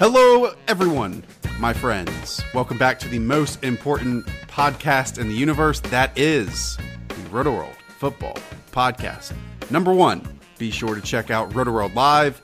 Hello, everyone, my friends. Welcome back to the most important podcast in the universe that is the Rotoworld Football Podcast. Number one, be sure to check out Rotoworld Live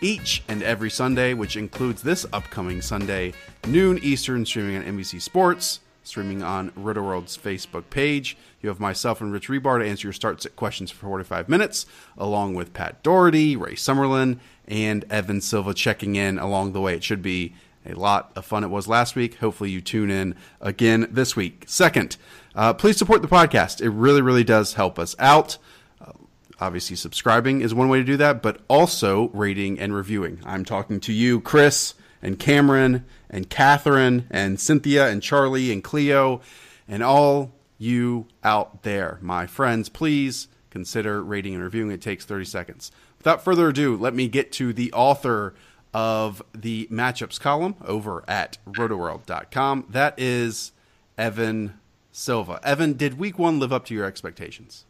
each and every Sunday, which includes this upcoming Sunday, noon Eastern, streaming on NBC Sports, streaming on Rotoworld's Facebook page. You have myself and Rich Hribar to answer your start set questions for 45 minutes, along with Pat Daugherty, Ray Summerlin, and Evan Silva checking in along the way. It should be a lot of fun it was last week. Hopefully, you tune in again this week. Second, uh, please support the podcast. It really, really does help us out. Uh, obviously, subscribing is one way to do that, but also rating and reviewing. I'm talking to you, Chris, and Cameron, and Catherine, and Cynthia, and Charlie, and Cleo, and all you out there, my friends. Please consider rating and reviewing. It takes 30 seconds without further ado, let me get to the author of the matchups column over at rotoworld.com. That is Evan Silva. Evan, did week one live up to your expectations?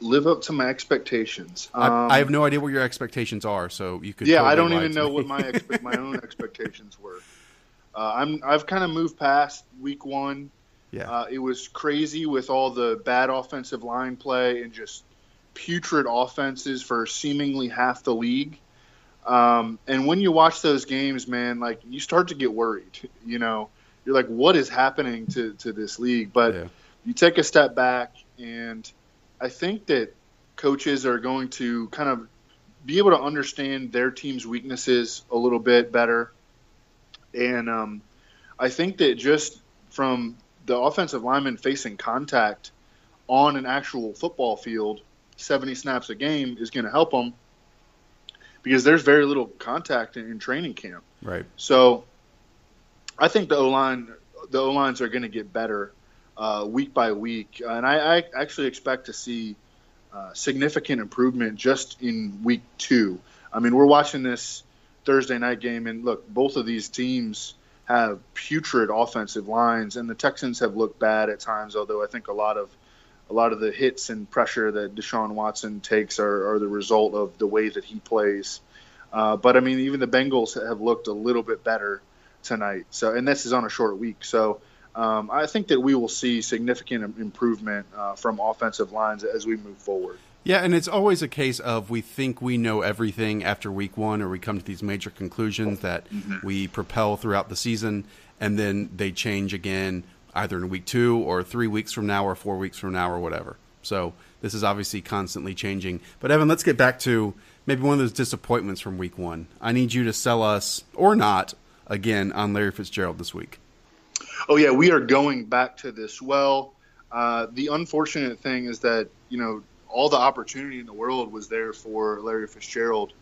Live up to my expectations. Um, I, I, have no idea what your expectations are, so you could. Yeah, totally I don't even know what my expe- my own expectations were. Uh, I'm I've kind of moved past week one. Yeah, uh, it was crazy with all the bad offensive line play and just putrid offenses for seemingly half the league. Um, and when you watch those games, man, like you start to get worried. You know, you're like, what is happening to, to this league? But yeah. you take a step back, and I think that coaches are going to kind of be able to understand their team's weaknesses a little bit better. And um, I think that just from the offensive lineman facing contact on an actual football field, 70 snaps a game is going to help them because there's very little contact in, in training camp. Right. So I think the O line, the O lines are going to get better uh, week by week, and I, I actually expect to see uh, significant improvement just in week two. I mean, we're watching this Thursday night game, and look, both of these teams have putrid offensive lines, and the Texans have looked bad at times. Although I think a lot of a lot of the hits and pressure that Deshaun Watson takes are, are the result of the way that he plays. Uh, but I mean, even the Bengals have looked a little bit better tonight. So, and this is on a short week. So, um, I think that we will see significant improvement uh, from offensive lines as we move forward. Yeah, and it's always a case of we think we know everything after week one, or we come to these major conclusions that mm-hmm. we propel throughout the season, and then they change again either in week two or three weeks from now or four weeks from now or whatever. So this is obviously constantly changing. But Evan, let's get back to maybe one of those disappointments from week one. I need you to sell us or not again on Larry Fitzgerald this week. Oh yeah, we are going back to this. Well, uh, the unfortunate thing is that you know all the opportunity in the world was there for Larry Fitzgerald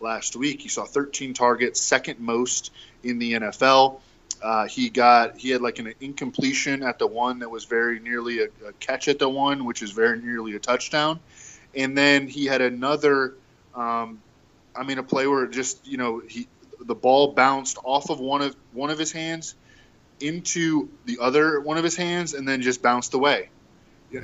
last week. He saw 13 targets, second most in the NFL. Uh, he got he had like an incompletion at the one that was very nearly a, a, catch at the one, which is very nearly a touchdown, and then he had another. Um, I mean, a play where just you know he the ball bounced off of one of one of his hands into the other one of his hands, and then just bounced away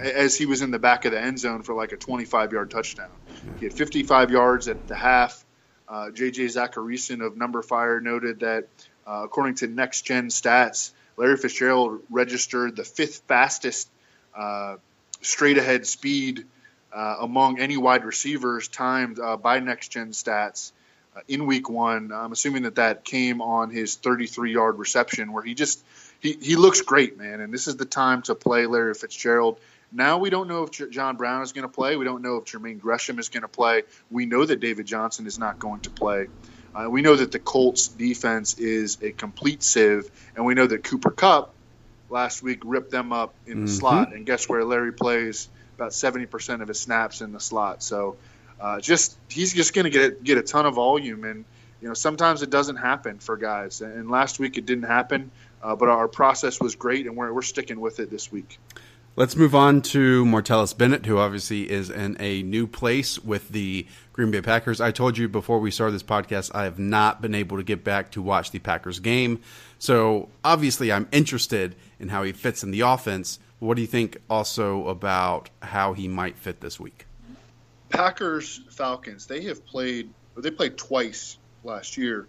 as he was in the back of the end zone for like a 25 yard touchdown. He had 55 yards at the half. Uh, JJ Zachariason of numberFire noted that uh, according to Next Gen Stats, Larry Fitzgerald registered the fifth fastest uh, straight ahead speed uh, among any wide receivers timed uh, by Next Gen Stats uh, in Week One. I'm assuming that that came on his 33 yard reception, where he just he, he looks great, man. And this is the time to play Larry Fitzgerald. Now we don't know if J- John Brown is going to play. We don't know if Jermaine Gresham is going to play. We know that David Johnson is not going to play. Uh, we know that the Colts defense is a complete sieve, and we know that Cooper Kupp last week ripped them up in the mm-hmm. slot. And guess where Larry plays about 70% of his snaps in the slot. So uh, just he's just going to get get a ton of volume, and you know sometimes it doesn't happen for guys. And last week it didn't happen, uh, but our process was great, and we're we're sticking with it this week. Let's move on to Martellus Bennett, who obviously is in a new place with the Green Bay Packers. I told you before we started this podcast, I have not been able to get back to watch the Packers game. So obviously, I'm interested in how he fits in the offense. What do you think also about how he might fit this week? Packers Falcons, they have played, they played twice last year.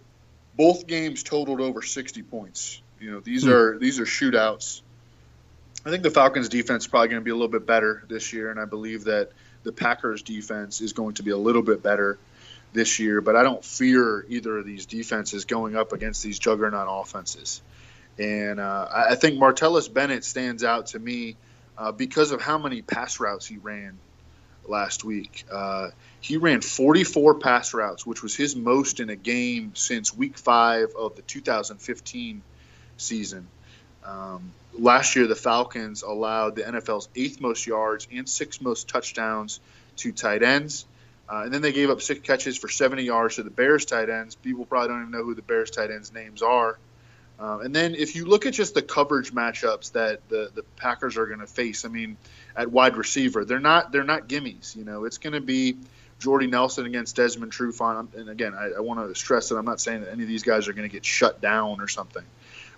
Both games totaled over 60 points. You know, these hmm. are these are shootouts. I think the Falcons defense is probably going to be a little bit better this year, and I believe that the Packers defense is going to be a little bit better this year. But I don't fear either of these defenses going up against these juggernaut offenses. And uh, I think Martellus Bennett stands out to me uh, because of how many pass routes he ran last week. Uh, he ran 44 pass routes, which was his most in a game since week five of the 2015 season. Um, last year, the Falcons allowed the NFL's eighth most yards and sixth most touchdowns to tight ends. Uh, and then they gave up six catches for 70 yards to the Bears tight ends. People probably don't even know who the Bears tight ends' names are. Um, and then if you look at just the coverage matchups that the, the Packers are going to face, I mean, at wide receiver, they're not they're not gimmies. You know, it's going to be Jordy Nelson against Desmond Trufant. And again, I, I want to stress that I'm not saying that any of these guys are going to get shut down or something.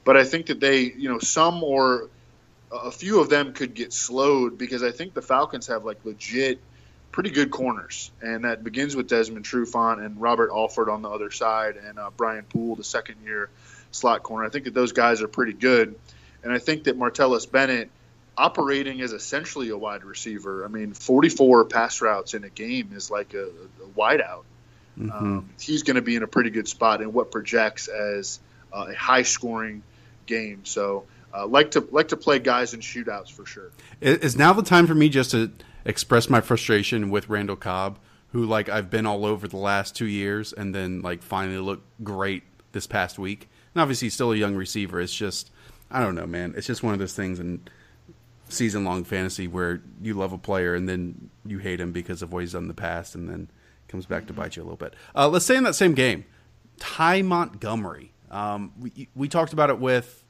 But I think that they, you know, some or a few of them could get slowed because I think the Falcons have like legit pretty good corners, and that begins with Desmond Trufant and Robert Alford on the other side, and uh, Brian Poole, the second year slot corner. I think that those guys are pretty good, and I think that Martellus Bennett operating as essentially a wide receiver. I mean, 44 pass routes in a game is like a, a wideout. Mm-hmm. Um, he's going to be in a pretty good spot in what projects as uh, a high scoring game. So uh, like to like to play guys in shootouts for sure. Is now the time for me just to express my frustration with Randall Cobb, who like I've been all over the last two years, and then like finally looked great this past week. And obviously, he's still a young receiver. It's just I don't know, man. It's just one of those things in season long fantasy where you love a player and then you hate him because of what he's done in the past, and then comes back to bite you a little bit. Uh, let's say in that same game, Ty Montgomery. Um, we we talked about it with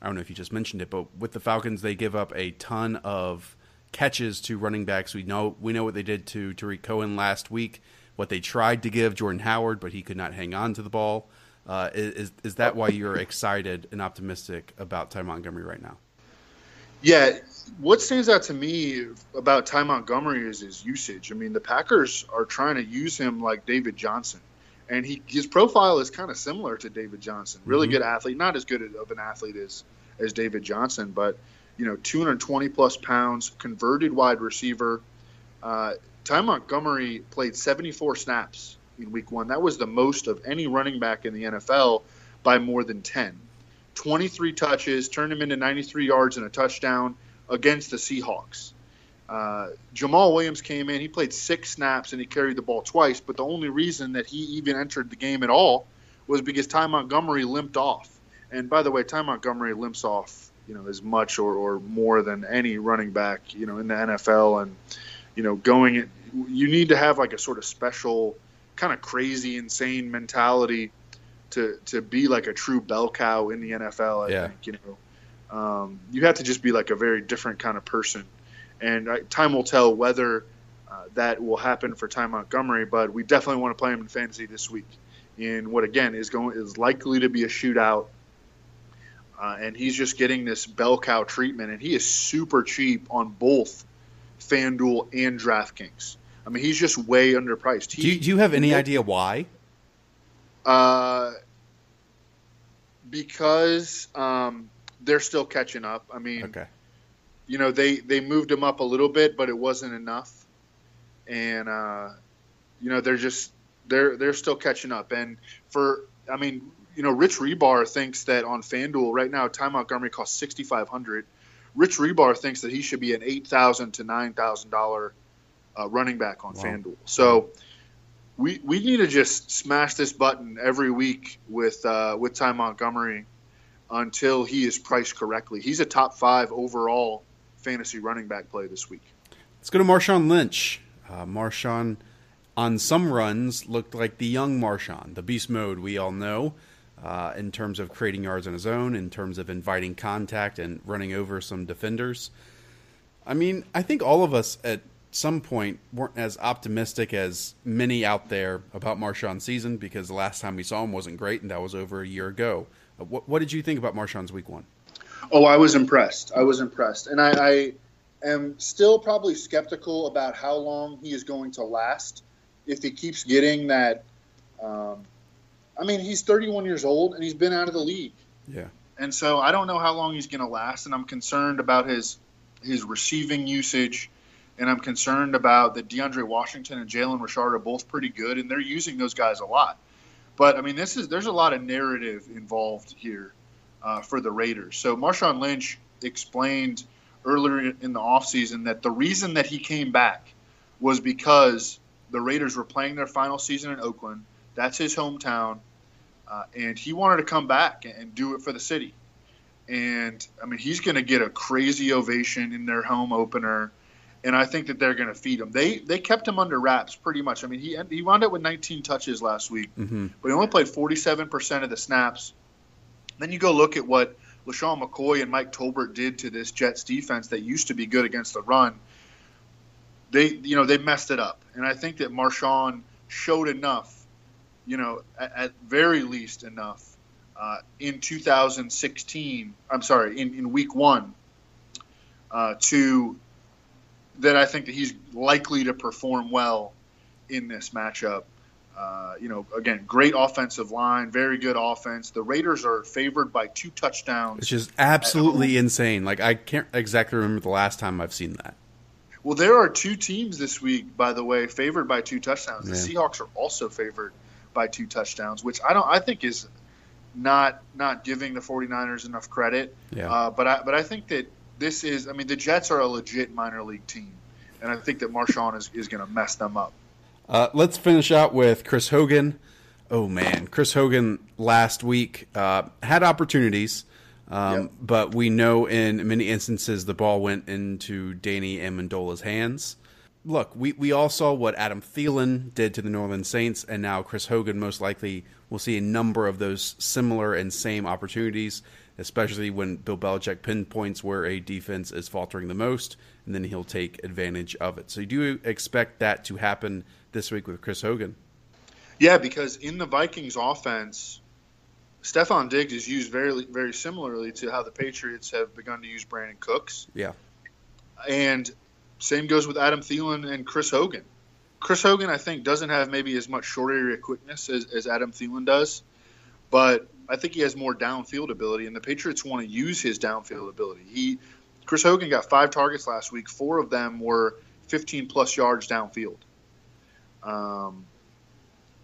I don't know if you just mentioned it, but with the Falcons, they give up a ton of catches to running backs. We know we know what they did to Tarik Cohen last week. What they tried to give Jordan Howard, but he could not hang on to the ball. Uh, is is that why you're excited and optimistic about Ty Montgomery right now? Yeah, what stands out to me about Ty Montgomery is his usage. I mean, the Packers are trying to use him like David Johnson and he his profile is kind of similar to David Johnson. Really mm-hmm. good athlete, not as good of an athlete as as David Johnson, but you know, 220 plus pounds, converted wide receiver. Uh, Ty Montgomery played 74 snaps in Week One. That was the most of any running back in the NFL by more than 10. 23 touches, turned him into 93 yards and a touchdown against the Seahawks. Uh, Jamaal Williams came in. He played six snaps and he carried the ball twice. But the only reason that he even entered the game at all was because Ty Montgomery limped off. And by the way, Ty Montgomery limps off, you know, as much or, or more than any running back, you know, in the NFL. And you know, going, you need to have like a sort of special, kind of crazy, insane mentality to to be like a true bell cow in the NFL. I yeah. think you know, um, you have to just be like a very different kind of person and uh, time will tell whether uh, that will happen for Ty Montgomery. But we definitely want to play him in fantasy this week in what again is going is likely to be a shootout. Uh, and he's just getting this bell cow treatment, and he is super cheap on both FanDuel and DraftKings. I mean, he's just way underpriced. He, do, you, do you have any idea why? Uh, because um, they're still catching up. I mean, Okay. you know, they they moved him up a little bit, but it wasn't enough. And uh, you know, they're just they're they're still catching up. And for I mean, you know, Rich Hribar thinks that on FanDuel right now, Ty Montgomery costs sixty five hundred. Rich Hribar thinks that he should be an eight thousand to nine thousand dollar uh, running back on Wow. FanDuel. So we we need to just smash this button every week with uh, with Ty Montgomery until he is priced correctly. He's a top five overall fantasy running back play this week. Let's go to Marshawn Lynch. Uh, Marshawn, on some runs, looked like the young Marshawn, the beast mode we all know, uh, in terms of creating yards on his own, in terms of inviting contact and running over some defenders. I mean, I think all of us at some point weren't as optimistic as many out there about Marshawn's season because the last time we saw him wasn't great, and that was over a year ago. Uh, what, what did you think about Marshawn's week one? Oh, I was impressed. I was impressed, and I, I am still probably skeptical about how long he is going to last if he keeps getting that. Um, I mean, he's 31 years old and he's been out of the league, Yeah. and so I don't know how long he's going to last, and I'm concerned about his his receiving usage, and I'm concerned about that DeAndre Washington and Jalen Richard are both pretty good, and they're using those guys a lot. But I mean, this is there's a lot of narrative involved here uh, for the Raiders. So Marshawn Lynch explained earlier in the offseason that the reason that he came back was because the Raiders were playing their final season in Oakland. That's his hometown, uh, and he wanted to come back and do it for the city. And I mean, he's going to get a crazy ovation in their home opener, and I think that they're going to feed him. They they kept him under wraps pretty much. I mean, he he wound up with 19 touches last week, Mm-hmm. but he only played 47% of the snaps. Then you go look at what LeSean McCoy and Mike Tolbert did to this Jets defense that used to be good against the run. They, you know, they messed it up, and I think that Marshawn showed enough, you know, at, at very least enough uh, in 2016. I'm sorry, in, in Week One, uh, to that I think that he's likely to perform well in this matchup. Uh, you know, again, great offensive line, very good offense. The Raiders are favored by two touchdowns. Which is absolutely insane. Like I can't exactly remember the last time I've seen that. Well, there are two teams this week, by the way, favored by two touchdowns. The Yeah. Seahawks are also favored by two touchdowns, which I don't. I think is not not giving the 49ers enough credit. Yeah. Uh, but I but I think that this is. I mean, the Jets are a legit minor league team, and I think that Marshawn is, is going to mess them up. Uh, let's finish out with Chris Hogan. Oh man, Chris Hogan last week uh, had opportunities, um, Yep. but we know in many instances the ball went into Danny Amendola's hands. Look, we, we all saw what Adam Thielen did to the New Orleans Saints, and now Chris Hogan most likely will see a number of those similar and same opportunities, especially when Bill Belichick pinpoints where a defense is faltering the most, and then he'll take advantage of it. So you do expect that to happen this week with Chris Hogan. Yeah, because in the Vikings offense, Stefon Diggs is used very very similarly to how the Patriots have begun to use Brandin Cooks. Yeah. And same goes with Adam Thielen and Chris Hogan. Chris Hogan, I think, doesn't have maybe as much short area quickness as, as Adam Thielen does, but I think he has more downfield ability, and the Patriots want to use his downfield ability. He, Chris Hogan, got five targets last week. Four of them were 15 plus yards downfield. Um,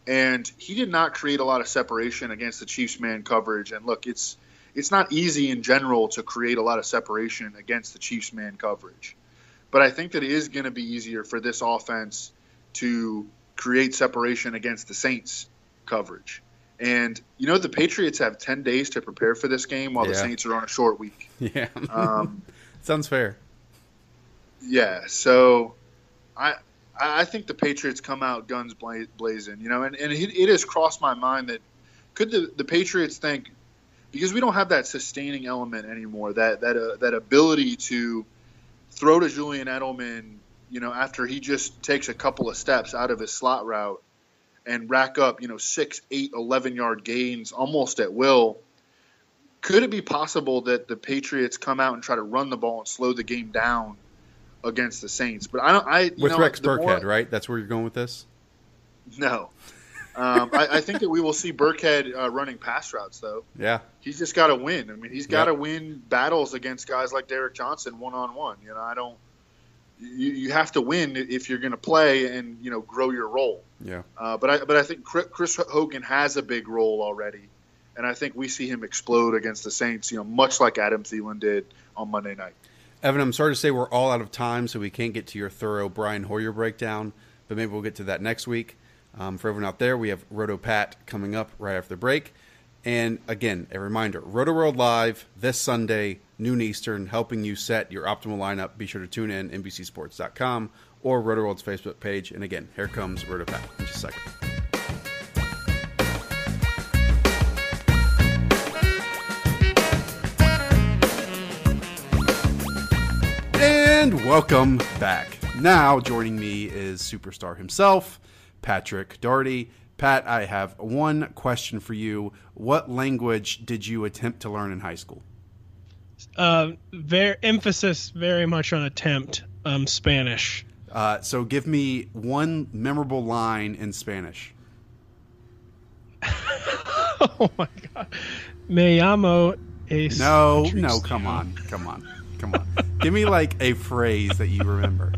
and he did not create a lot of separation against the Chiefs man coverage. And look, it's it's not easy in general to create a lot of separation against the Chiefs man coverage. But I think that it is going to be easier for this offense to create separation against the Saints coverage. And you know the Patriots have 10 days to prepare for this game while the Saints are on a short week. Yeah. Um, Sounds fair. Yeah, so I I think the Patriots come out guns blazing, you know, and, and it, it has crossed my mind that could the, the Patriots think because we don't have that sustaining element anymore, that that uh, that ability to throw to Julian Edelman, you know, after he just takes a couple of steps out of his slot route and rack up, you know, six, eight, 11 yard gains almost at will. Could it be possible that the Patriots come out and try to run the ball and slow the game down against the Saints? But I don't. I you With know, Rex the more- Burkhead, right? That's where you're going with this? No, Um, I, I, think that we will see Burkhead uh, running pass routes, though. Yeah, he's just got to win. I mean, he's got to yep. win battles against guys like Derrick Johnson one on one. You know, I don't. You, you have to win if you're going to play and you know grow your role. Yeah. Uh, but I but I think Chris Hogan has a big role already, and I think we see him explode against the Saints. You know, much like Adam Thielen did on Monday night. Evan, I'm sorry to say we're all out of time, so we can't get to your thorough Brian Hoyer breakdown, but maybe we'll get to that next week. Um, for everyone out there, we have Roto Pat coming up right after the break. And again, a reminder Roto World Live this Sunday, noon Eastern, helping you set your optimal lineup. Be sure to tune in, NBCSports.com or Roto World's Facebook page. And again, here comes Roto Pat in just a second. And welcome back. Now joining me is superstar himself, Patrick Daugherty. Pat, I have one question for you. What language did you attempt to learn in high school? Uh, very emphasis very much on attempt. Um, Spanish. Uh, so give me one memorable line in Spanish. oh my god, me llamo. No, no, come on, come on, come on. give me like a phrase that you remember.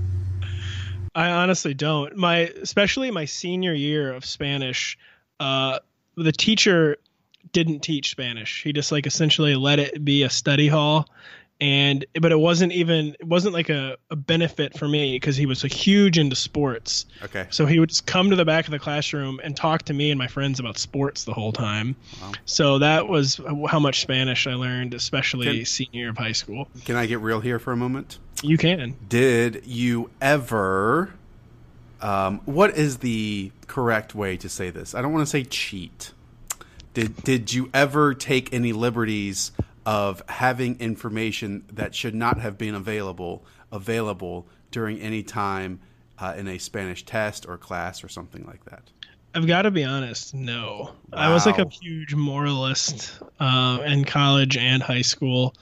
I honestly don't. My especially my senior year of Spanish, uh, the teacher didn't teach Spanish. He just like essentially let it be a study hall, and but it wasn't even it wasn't like a, a benefit for me because he was a huge into sports. Okay. So he would just come to the back of the classroom and talk to me and my friends about sports the whole time. Wow. So that was how much Spanish I learned, especially can, senior year of high school. Can I get real here for a moment? You can. Did you ever? Um, what is the correct way to say this? I don't want to say cheat. Did did you ever take any liberties of having information that should not have been available available during any time uh, in a Spanish test or class or something like that? I've got to be honest. No, wow. I was like a huge moralist uh, in college and high school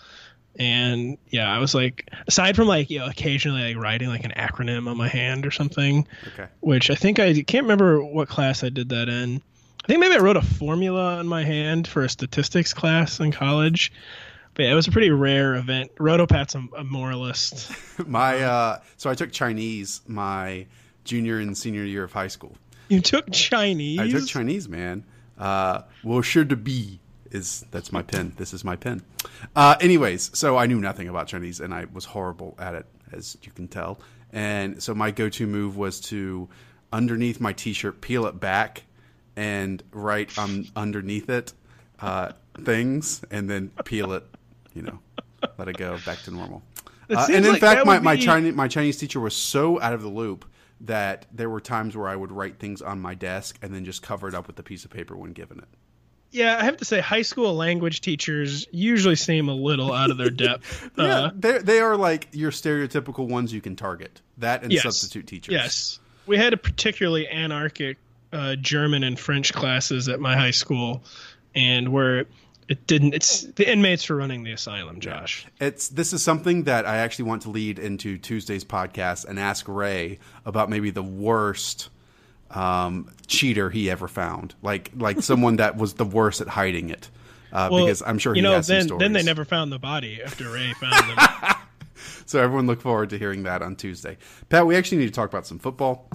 and yeah i was like aside from like you know occasionally like writing like an acronym on my hand or something okay. which i think i can't remember what class i did that in. I think maybe i wrote a formula on my hand for a statistics class in college. But yeah, it was a pretty rare event. Rotopat's a, a moralist. My uh so i took chinese my junior and senior year of high school. You took chinese? I took chinese man. Uh well sure to be is that's my pen. This is my pen. Uh, anyways, so I knew nothing about Chinese and I was horrible at it, as you can tell. And so my go-to move was to underneath my T-shirt peel it back and write on underneath it uh, things, and then peel it. You know, let it go back to normal. Uh, and in like fact, my, my Chinese my Chinese teacher was so out of the loop that there were times where I would write things on my desk and then just cover it up with a piece of paper when given it yeah, I have to say, high school language teachers usually seem a little out of their depth. yeah, uh, they they are like your stereotypical ones you can target. That and yes, substitute teachers. Yes, we had a particularly anarchic uh, German and French classes at my high school, and where it didn't. It's the inmates were running the asylum, Josh. It's this is something that I actually want to lead into Tuesday's podcast and ask Ray about maybe the worst um, cheater he ever found, like like someone that was the worst at hiding it. Uh, well, because I'm sure you know. then then they never found the body after Ray found them. so everyone look forward to hearing that on Tuesday. Pat, we actually need to talk about some football.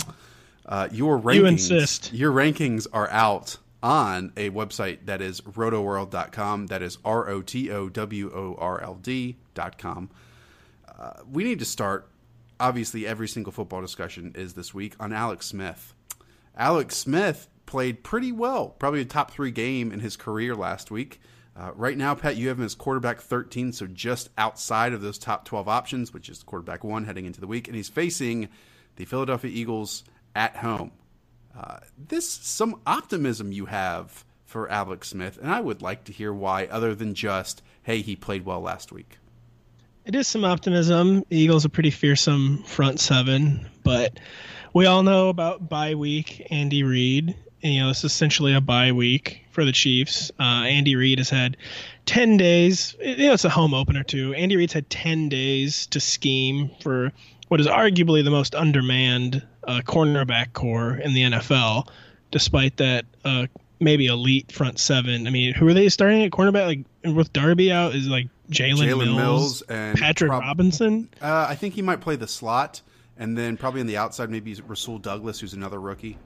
Uh, your rankings, you insist. Your rankings are out on a website that is rotoworld.com. That is R O T O W O R L D.com. Uh, we need to start. Obviously, every single football discussion is this week on Alex Smith. Alex Smith played pretty well, probably a top three game in his career last week. Uh, right now, Pat, you have him as quarterback 13, so just outside of those top 12 options, which is quarterback one heading into the week, and he's facing the Philadelphia Eagles at home. Uh, this some optimism you have for Alex Smith, and I would like to hear why, other than just hey, he played well last week. It is some optimism. The Eagles are pretty fearsome front seven, but we all know about bye week Andy Reid. And, you know, it's essentially a bye week for the Chiefs. Uh, Andy Reid has had 10 days. You know, it's a home opener, too. Andy Reid's had 10 days to scheme for what is arguably the most undermanned uh, cornerback core in the NFL despite that uh, maybe elite front seven. I mean, who are they starting at cornerback? Like with Darby out is like Jalen Mills, Mills, and Patrick prob- Robinson. Uh, I think he might play the slot, and then probably on the outside maybe Rasul Douglas, who's another rookie.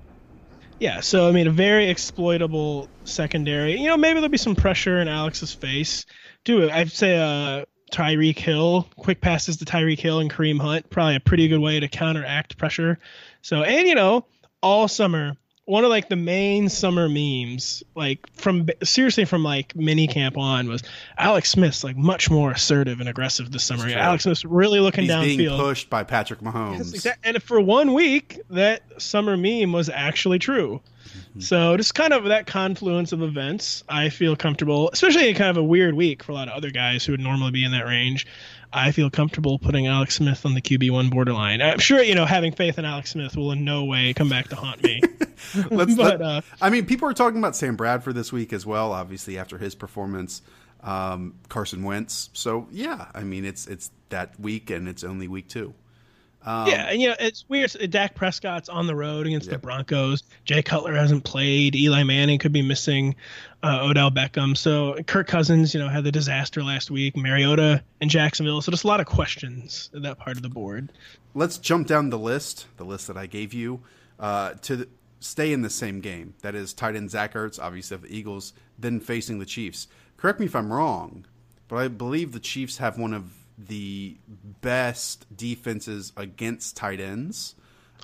Yeah, so I mean, a very exploitable secondary. You know, maybe there'll be some pressure in Alex's face. Do I'd say uh, Tyreek Hill, quick passes to Tyreek Hill and Kareem Hunt, probably a pretty good way to counteract pressure. So, and you know, all summer one of like the main summer memes, like from seriously from like mini camp on, was Alex Smith's like much more assertive and aggressive this summer. Alex Smith's really looking He's downfield, being pushed by Patrick Mahomes. And for one week, that summer meme was actually true. Mm-hmm. So just kind of that confluence of events, I feel comfortable, especially in kind of a weird week for a lot of other guys who would normally be in that range. I feel comfortable putting Alex Smith on the QB one borderline. I'm sure you know having faith in Alex Smith will in no way come back to haunt me. Let's, but, let, uh, I mean, people are talking about Sam Bradford this week as well. Obviously, after his performance, um, Carson Wentz. So yeah, I mean, it's it's that week, and it's only week two. Um, yeah, and you know it's weird. Dak Prescott's on the road against yep. the Broncos. Jay Cutler hasn't played. Eli Manning could be missing. Uh, Odell Beckham. So Kirk Cousins, you know, had the disaster last week. Mariota and Jacksonville. So just a lot of questions at that part of the board. Let's jump down the list, the list that I gave you, uh, to stay in the same game. That is tight end Zach Ertz, obviously of the Eagles, then facing the Chiefs. Correct me if I'm wrong, but I believe the Chiefs have one of the best defenses against tight ends.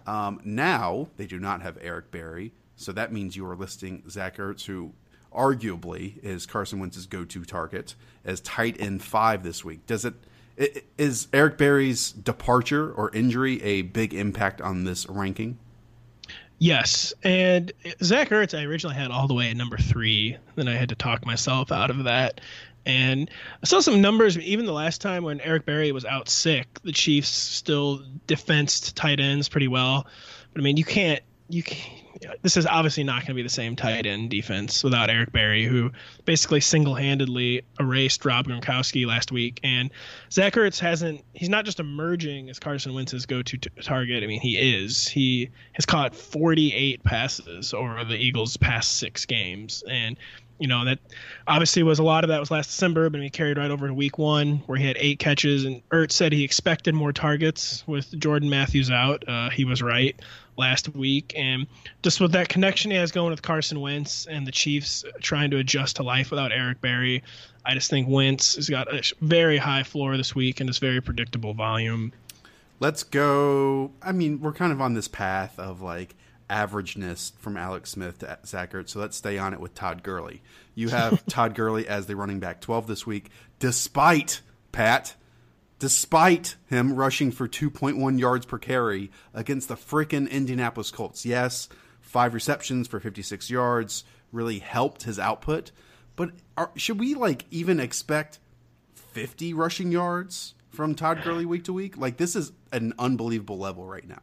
Um, now they do not have Eric Berry, so that means you are listing Zach Ertz, who arguably is Carson Wentz's go-to target as tight end five this week. Does it? Is Eric Berry's departure or injury a big impact on this ranking? Yes, and Zach Ertz I originally had all the way at number three. Then I had to talk myself out of that. And I saw some numbers. Even the last time when Eric Berry was out sick, the Chiefs still defensed tight ends pretty well. But I mean, you can't you can't, this is obviously not going to be the same tight end defense without Eric Berry, who basically single handedly erased Rob Gronkowski last week. And Zach Ertz hasn't, he's not just emerging as Carson Wentz's go to target. I mean, he is. He has caught 48 passes over the Eagles' past six games. And you know that obviously was a lot of that was last December, but he carried right over to Week One where he had eight catches. And Ertz said he expected more targets with Jordan Matthews out. Uh, he was right last week, and just with that connection he has going with Carson Wentz and the Chiefs trying to adjust to life without Eric Berry, I just think Wentz has got a very high floor this week and it's very predictable volume. Let's go. I mean, we're kind of on this path of like averageness from Alex Smith to Zach Ertz, so let's stay on it with Todd Gurley. You have Todd Gurley as the running back 12 this week, despite Pat despite him rushing for 2.1 yards per carry against the frickin' Indianapolis Colts. Yes, five receptions for 56 yards really helped his output, but are, should we like even expect 50 rushing yards from Todd Gurley week to week? Like this is an unbelievable level right now.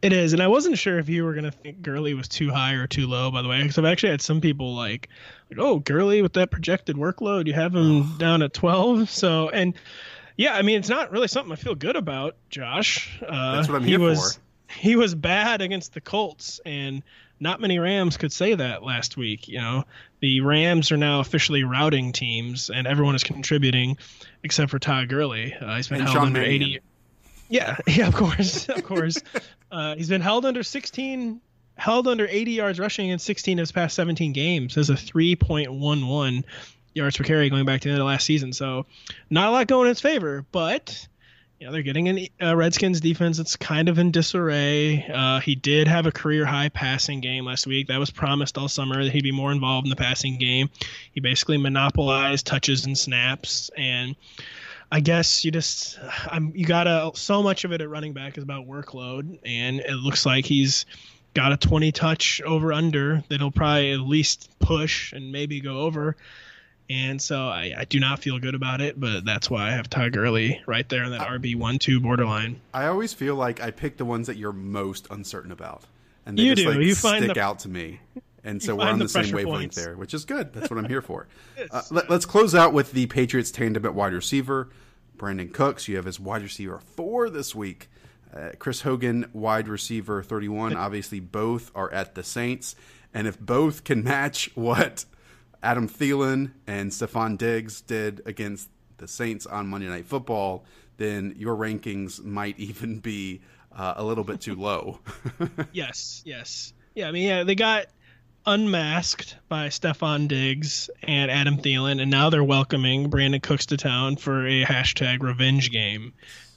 It is, and I wasn't sure if you were gonna think Gurley was too high or too low. By the way, because I've actually had some people like, like, oh, Gurley with that projected workload, you have him down at twelve. So, and yeah, I mean, it's not really something I feel good about, Josh. Uh, That's what I'm here was, for. He was bad against the Colts, and not many Rams could say that last week. You know, the Rams are now officially routing teams, and everyone is contributing except for Todd Gurley. Uh, he's been and held Sean under Marion. 80. Yeah, yeah, of course, of course. Uh, he's been held under 16, held under 80 yards rushing in 16 of his past 17 games. Has a 3.11 yards per carry going back to the end of last season. So not a lot going in his favor, but you know they're getting an uh, Redskins defense that's kind of in disarray. Uh, he did have a career high passing game last week. That was promised all summer that he'd be more involved in the passing game. He basically monopolized touches and snaps and. I guess you just I'm you gotta so much of it at running back is about workload, and it looks like he's got a 20 touch over under that he'll probably at least push and maybe go over. And so I, I, do not feel good about it, but that's why I have Todd Gurley right there in that RB one two borderline. I always feel like I pick the ones that you're most uncertain about, and they you just do. like you stick find the, out to me. And so we're on the, the same wavelength points. there, which is good. That's what I'm here for. uh, let, us close out with the Patriots tandem at wide receiver. Brandin Cooks, you have his wide receiver four this week. Uh, Chris Hogan, wide receiver 31. Obviously, both are at the Saints. And if both can match what Adam Thielen and Stefon Diggs did against the Saints on Monday Night Football, then your rankings might even be uh, a little bit too low. yes, yes. Yeah, I mean, yeah, they got unmasked by Stefon Diggs and Adam Thielen, and now they're welcoming Brandin Cooks to town for a hashtag revenge game.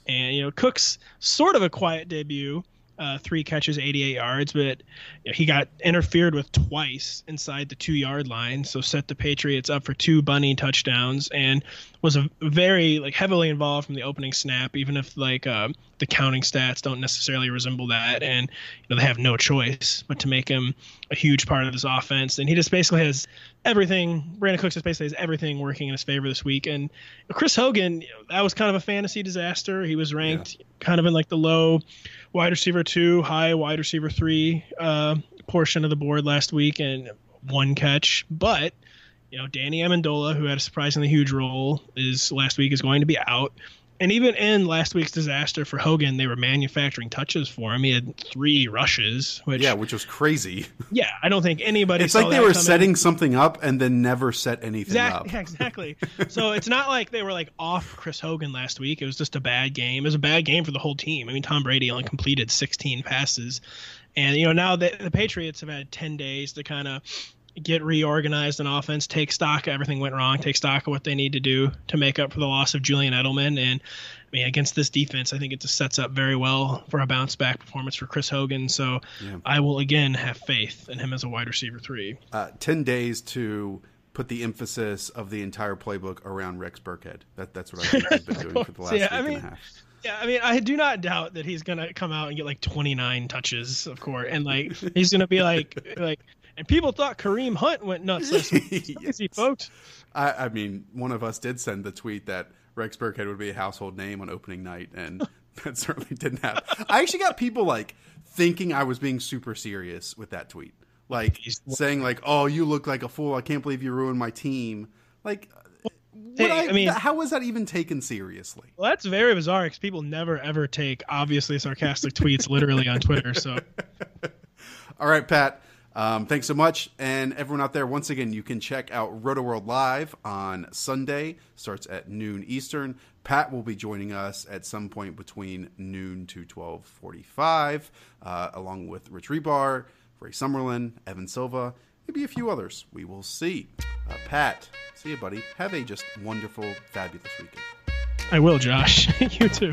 And, you know, Cooks sort of a quiet debut uh, three catches, 88 yards, but you know, he got interfered with twice inside the two yard line, so set the Patriots up for two bunny touchdowns, and was a very like heavily involved from the opening snap, even if like uh, the counting stats don't necessarily resemble that, and you know they have no choice but to make him a huge part of this offense, and he just basically has everything. Brandin Cooks just basically has everything working in his favor this week, and Chris Hogan, you know, that was kind of a fantasy disaster. He was ranked yeah. kind of in like the low wide receiver two, high wide receiver three uh, portion of the board last week, and one catch, but you know, Danny Amendola, who had a surprisingly huge role, is last week is going to be out. And even in last week's disaster for Hogan, they were manufacturing touches for him. He had three rushes, which yeah, which was crazy. Yeah, I don't think anybody. It's like they were setting something up and then never set anything exactly, up. Yeah, exactly. so it's not like they were like off Chris Hogan last week. It was just a bad game. It was a bad game for the whole team. I mean, Tom Brady only completed 16 passes, and you know now the, the Patriots have had 10 days to kind of get reorganized in offense, take stock of everything went wrong, take stock of what they need to do to make up for the loss of Julian Edelman. And I mean, against this defense, I think it just sets up very well for a bounce back performance for Chris Hogan. So yeah. I will again have faith in him as a wide receiver three. Uh, 10 days to put the emphasis of the entire playbook around Rex Burkhead. That, that's what I think he's been doing for the last yeah, week I mean, and a half. Yeah, I mean, I do not doubt that he's gonna come out and get like 29 touches, of course, and like he's gonna be like, like and people thought Kareem Hunt went nuts this week. yes. folks. I, I, mean, one of us did send the tweet that Rex Burkhead would be a household name on opening night, and that certainly didn't happen. I actually got people like thinking I was being super serious with that tweet, like saying like, "Oh, you look like a fool. I can't believe you ruined my team." Like, Hey, I, I, mean, how was that even taken seriously? Well, that's very bizarre because people never ever take obviously sarcastic tweets literally on Twitter. So, all right, Pat. Um, thanks so much. And everyone out there, once again, you can check out Roto World Live on Sunday. Starts at noon Eastern. Pat will be joining us at some point between noon to 1245, uh, along with Rich Hribar, Ray Summerlin, Evan Silva, maybe a few others. We will see. Uh, Pat, see you, buddy. Have a just wonderful, fabulous weekend. I will, Josh. you too.